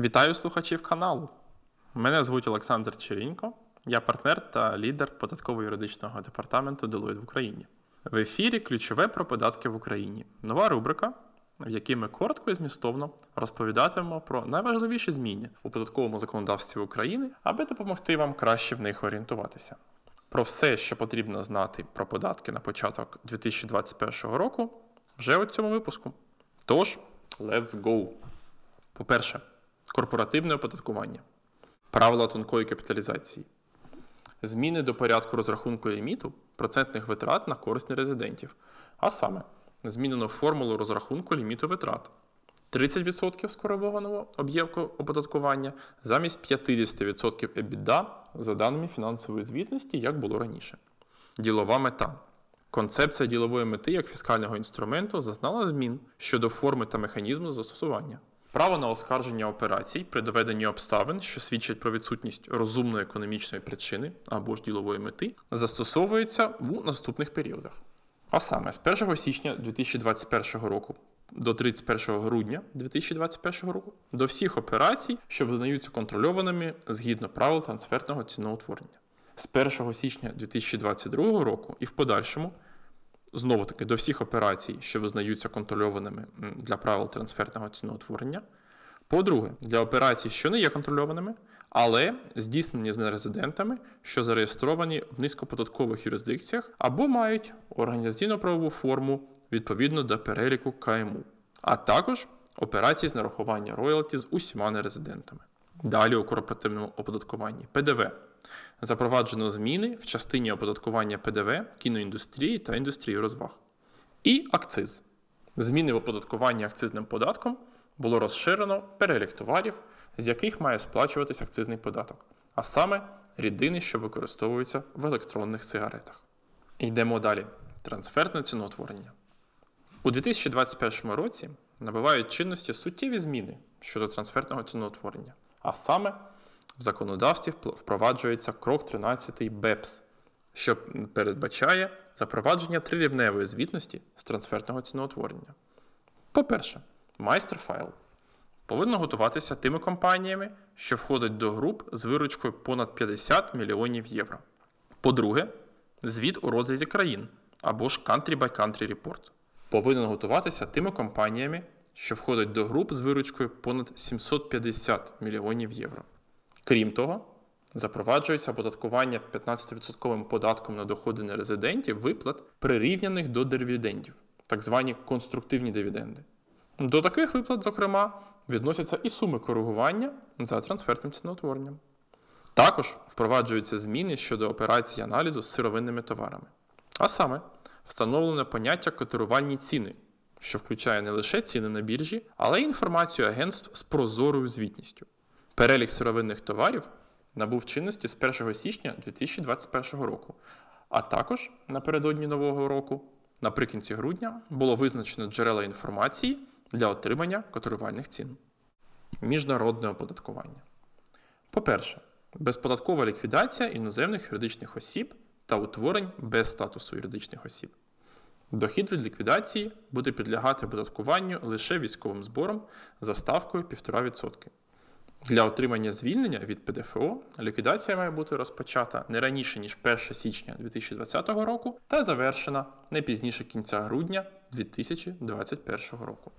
Вітаю слухачів каналу. Мене звуть Олександр Черінько, я партнер та лідер податково-юридичного департаменту Deloitte в Україні. В ефірі ключове про податки в Україні. Нова рубрика, в якій ми коротко і змістовно розповідатимемо про найважливіші зміни у податковому законодавстві України, аби допомогти вам краще в них орієнтуватися. Про все, що потрібно знати про податки на початок 2021 року, вже у цьому випуску. Тож, let's go! По-перше, корпоративне оподаткування, правила тонкої капіталізації, зміни до порядку розрахунку ліміту процентних витрат на користь нерезидентів, а саме змінено формулу розрахунку ліміту витрат. 30% скоригованого об'єкту оподаткування замість 50% EBITDA за даними фінансової звітності, як було раніше. Ділова мета. Концепція ділової мети як фіскального інструменту зазнала змін щодо форми та механізму застосування. Право на оскарження операцій при доведенні обставин, що свідчать про відсутність розумної економічної причини або ж ділової мети, застосовується у наступних періодах. А саме з 1 січня 2021 року до 31 грудня 2021 року до всіх операцій, що визнаються контрольованими згідно правил трансфертного ціноутворення. З 1 січня 2022 року і в подальшому знову таки до всіх операцій, що визнаються контрольованими для правил трансфертного ціноутворення. По-друге, для операцій, що не є контрольованими, але здійснені з нерезидентами, що зареєстровані в низькоподаткових юрисдикціях або мають організаційно-правову форму відповідно до переліку КМУ, а також операції з нарахування роялті з усіма нерезидентами. Далі у корпоративному оподаткуванні ПДВ. Запроваджено зміни в частині оподаткування ПДВ кіноіндустрії та індустрії розваг. І акциз. Зміни в оподаткуванні акцизним податком було розширено перелік товарів, з яких має сплачуватись акцизний податок, а саме рідини, що використовуються в електронних сигаретах. Йдемо далі. Трансфертне ціноутворення. У 2021 році набувають чинності суттєві зміни щодо трансфертного ціноутворення, а саме в законодавстві впроваджується крок 13 БЕПС, що передбачає запровадження трирівневої звітності з трансфертного ціноутворення. По-перше, майстер-файл повинно готуватися тими компаніями, що входять до груп з виручкою понад 50 мільйонів євро. По-друге, звіт у розрізі країн або ж Country by Country Report повинен готуватися тими компаніями, що входять до груп з виручкою понад 750 мільйонів євро. Крім того, запроваджується оподаткування 15% податком на доходи нерезидентів виплат, прирівняних до дивідендів, так звані конструктивні дивіденди. До таких виплат, зокрема, відносяться і суми коригування за трансфертним ціноутворенням. Також впроваджуються зміни щодо операцій аналізу з сировинними товарами. А саме, встановлено поняття котирувальні ціни, що включає не лише ціни на біржі, але й інформацію агентств з прозорою звітністю. Перелік сировинних товарів набув чинності з 1 січня 2021 року, а також напередодні нового року, наприкінці грудня, було визначено джерела інформації для отримання котирувальних цін. Міжнародне оподаткування. По-перше, безподаткова ліквідація іноземних юридичних осіб та утворень без статусу юридичних осіб. Дохід від ліквідації буде підлягати оподаткуванню лише військовим збором за ставкою 1,5%. Для отримання звільнення від ПДФО ліквідація має бути розпочата не раніше, ніж 1 січня 2020 року та завершена не пізніше кінця грудня 2021 року.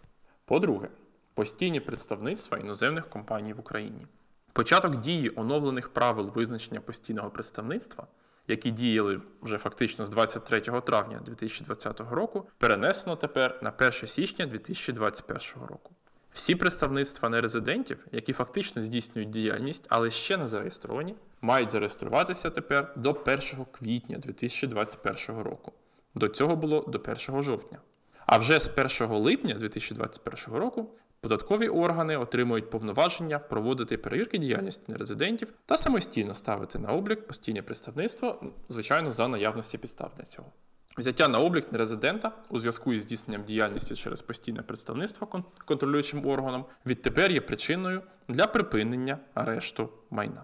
По-друге, постійні представництва іноземних компаній в Україні. Початок дії оновлених правил визначення постійного представництва, які діяли вже фактично з 23 травня 2020 року, перенесено тепер на 1 січня 2021 року. Всі представництва нерезидентів, які фактично здійснюють діяльність, але ще не зареєстровані, мають зареєструватися тепер до 1 квітня 2021 року. До цього було до 1 жовтня. А вже з 1 липня 2021 року податкові органи отримують повноваження проводити перевірки діяльності нерезидентів та самостійно ставити на облік постійне представництво, звичайно, за наявності підстав для цього. Взяття на облік нерезидента у зв'язку із здійсненням діяльності через постійне представництво контролюючим органом відтепер є причиною для припинення арешту майна.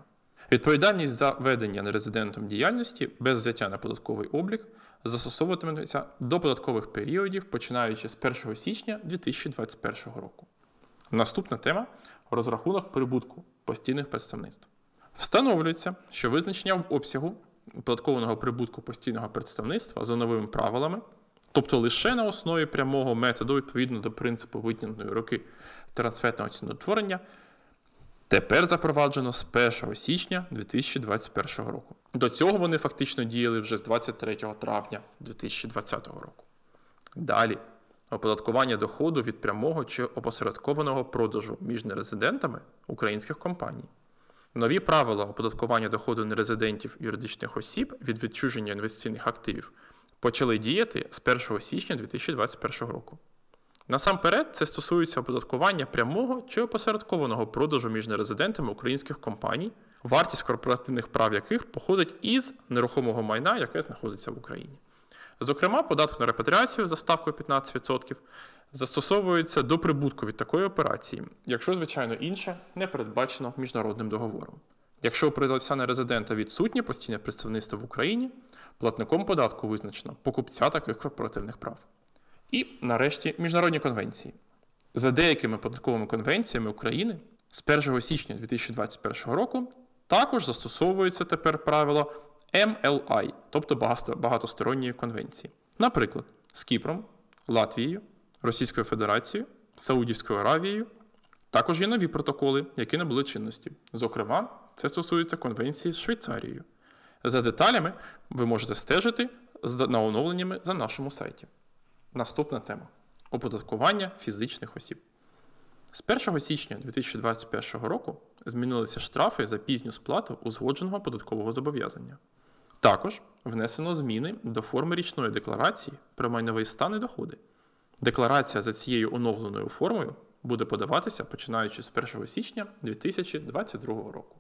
Відповідальність за ведення нерезидентом діяльності без взяття на податковий облік застосовуватиметься до податкових періодів, починаючи з 1 січня 2021 року. Наступна тема розрахунок прибутку постійних представництв. Встановлюється, що визначення обсягу оподаткованого прибутку постійного представництва за новими правилами, тобто лише на основі прямого методу відповідно до принципу витягнутої роки трансфертного ціноутворення, тепер запроваджено з 1 січня 2021 року. До цього вони фактично діяли вже з 23 травня 2020 року. Далі оподаткування доходу від прямого чи опосередкованого продажу між нерезидентами українських компаній. Нові правила оподаткування доходу нерезидентів юридичних осіб від відчуження інвестиційних активів почали діяти з 1 січня 2021 року. Насамперед, це стосується оподаткування прямого чи опосередкованого продажу між нерезидентами українських компаній, вартість корпоративних прав яких походить із нерухомого майна, яке знаходиться в Україні. Зокрема, податок на репатріацію за ставкою 15% застосовується до прибутку від такої операції, якщо, звичайно, інше не передбачено міжнародним договором. Якщо у продавця резидента відсутнє постійне представництво в Україні, платником податку визначено покупця таких корпоративних прав. І, нарешті, міжнародні конвенції. За деякими податковими конвенціями України з 1 січня 2021 року також застосовується тепер правило MLI, тобто багатосторонньої конвенції. Наприклад, з Кіпром, Латвією, Російською Федерацією, Саудівською Аравією. Також є нові протоколи, які набули чинності. Зокрема, це стосується конвенції з Швейцарією. За деталями ви можете стежити на оновленнями за нашому сайті. Наступна тема оподаткування фізичних осіб. З 1 січня 2021 року змінилися штрафи за пізню сплату узгодженого податкового зобов'язання. Також внесено зміни до форми річної декларації про майновий стан і доходи. Декларація за цією оновленою формою буде подаватися починаючи з 1 січня 2022 року.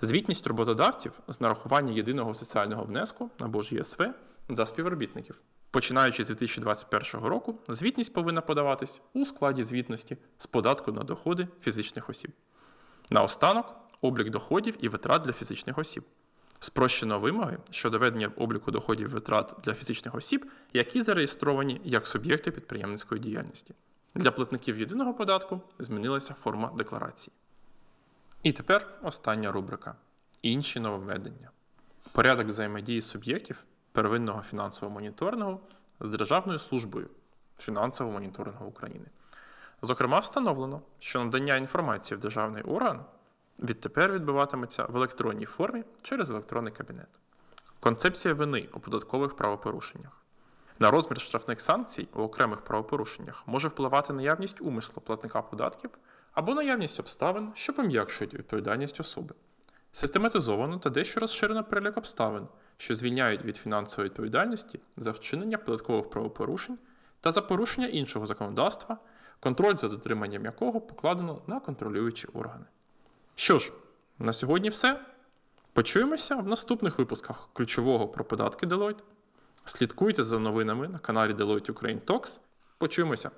Звітність роботодавців з нарахування єдиного соціального внеску або ж ЄСВ за співробітників. Починаючи з 2021 року, звітність повинна подаватись у складі звітності з податку на доходи фізичних осіб. Наостанок облік доходів і витрат для фізичних осіб. Спрощено вимоги щодо ведення обліку доходів витрат для фізичних осіб, які зареєстровані як суб'єкти підприємницької діяльності. Для платників єдиного податку змінилася форма декларації. І тепер остання рубрика інші нововведення. Порядок взаємодії суб'єктів первинного фінансового моніторингу з Державною службою фінансового моніторингу України. Зокрема, встановлено, що надання інформації в державний орган відтепер відбуватиметься в електронній формі через електронний кабінет. Концепція вини у податкових правопорушеннях. На розмір штрафних санкцій у окремих правопорушеннях може впливати наявність умислу платника податків або наявність обставин, що пом'якшують відповідальність особи. Систематизовано та дещо розширено перелік обставин, що звільняють від фінансової відповідальності за вчинення податкових правопорушень та за порушення іншого законодавства, контроль за дотриманням якого покладено на контролюючі органи. Що ж, на сьогодні все. Почуємося в наступних випусках ключового про податки Deloitte. Слідкуйте за новинами на каналі Deloitte Ukraine Talks. Почуємося!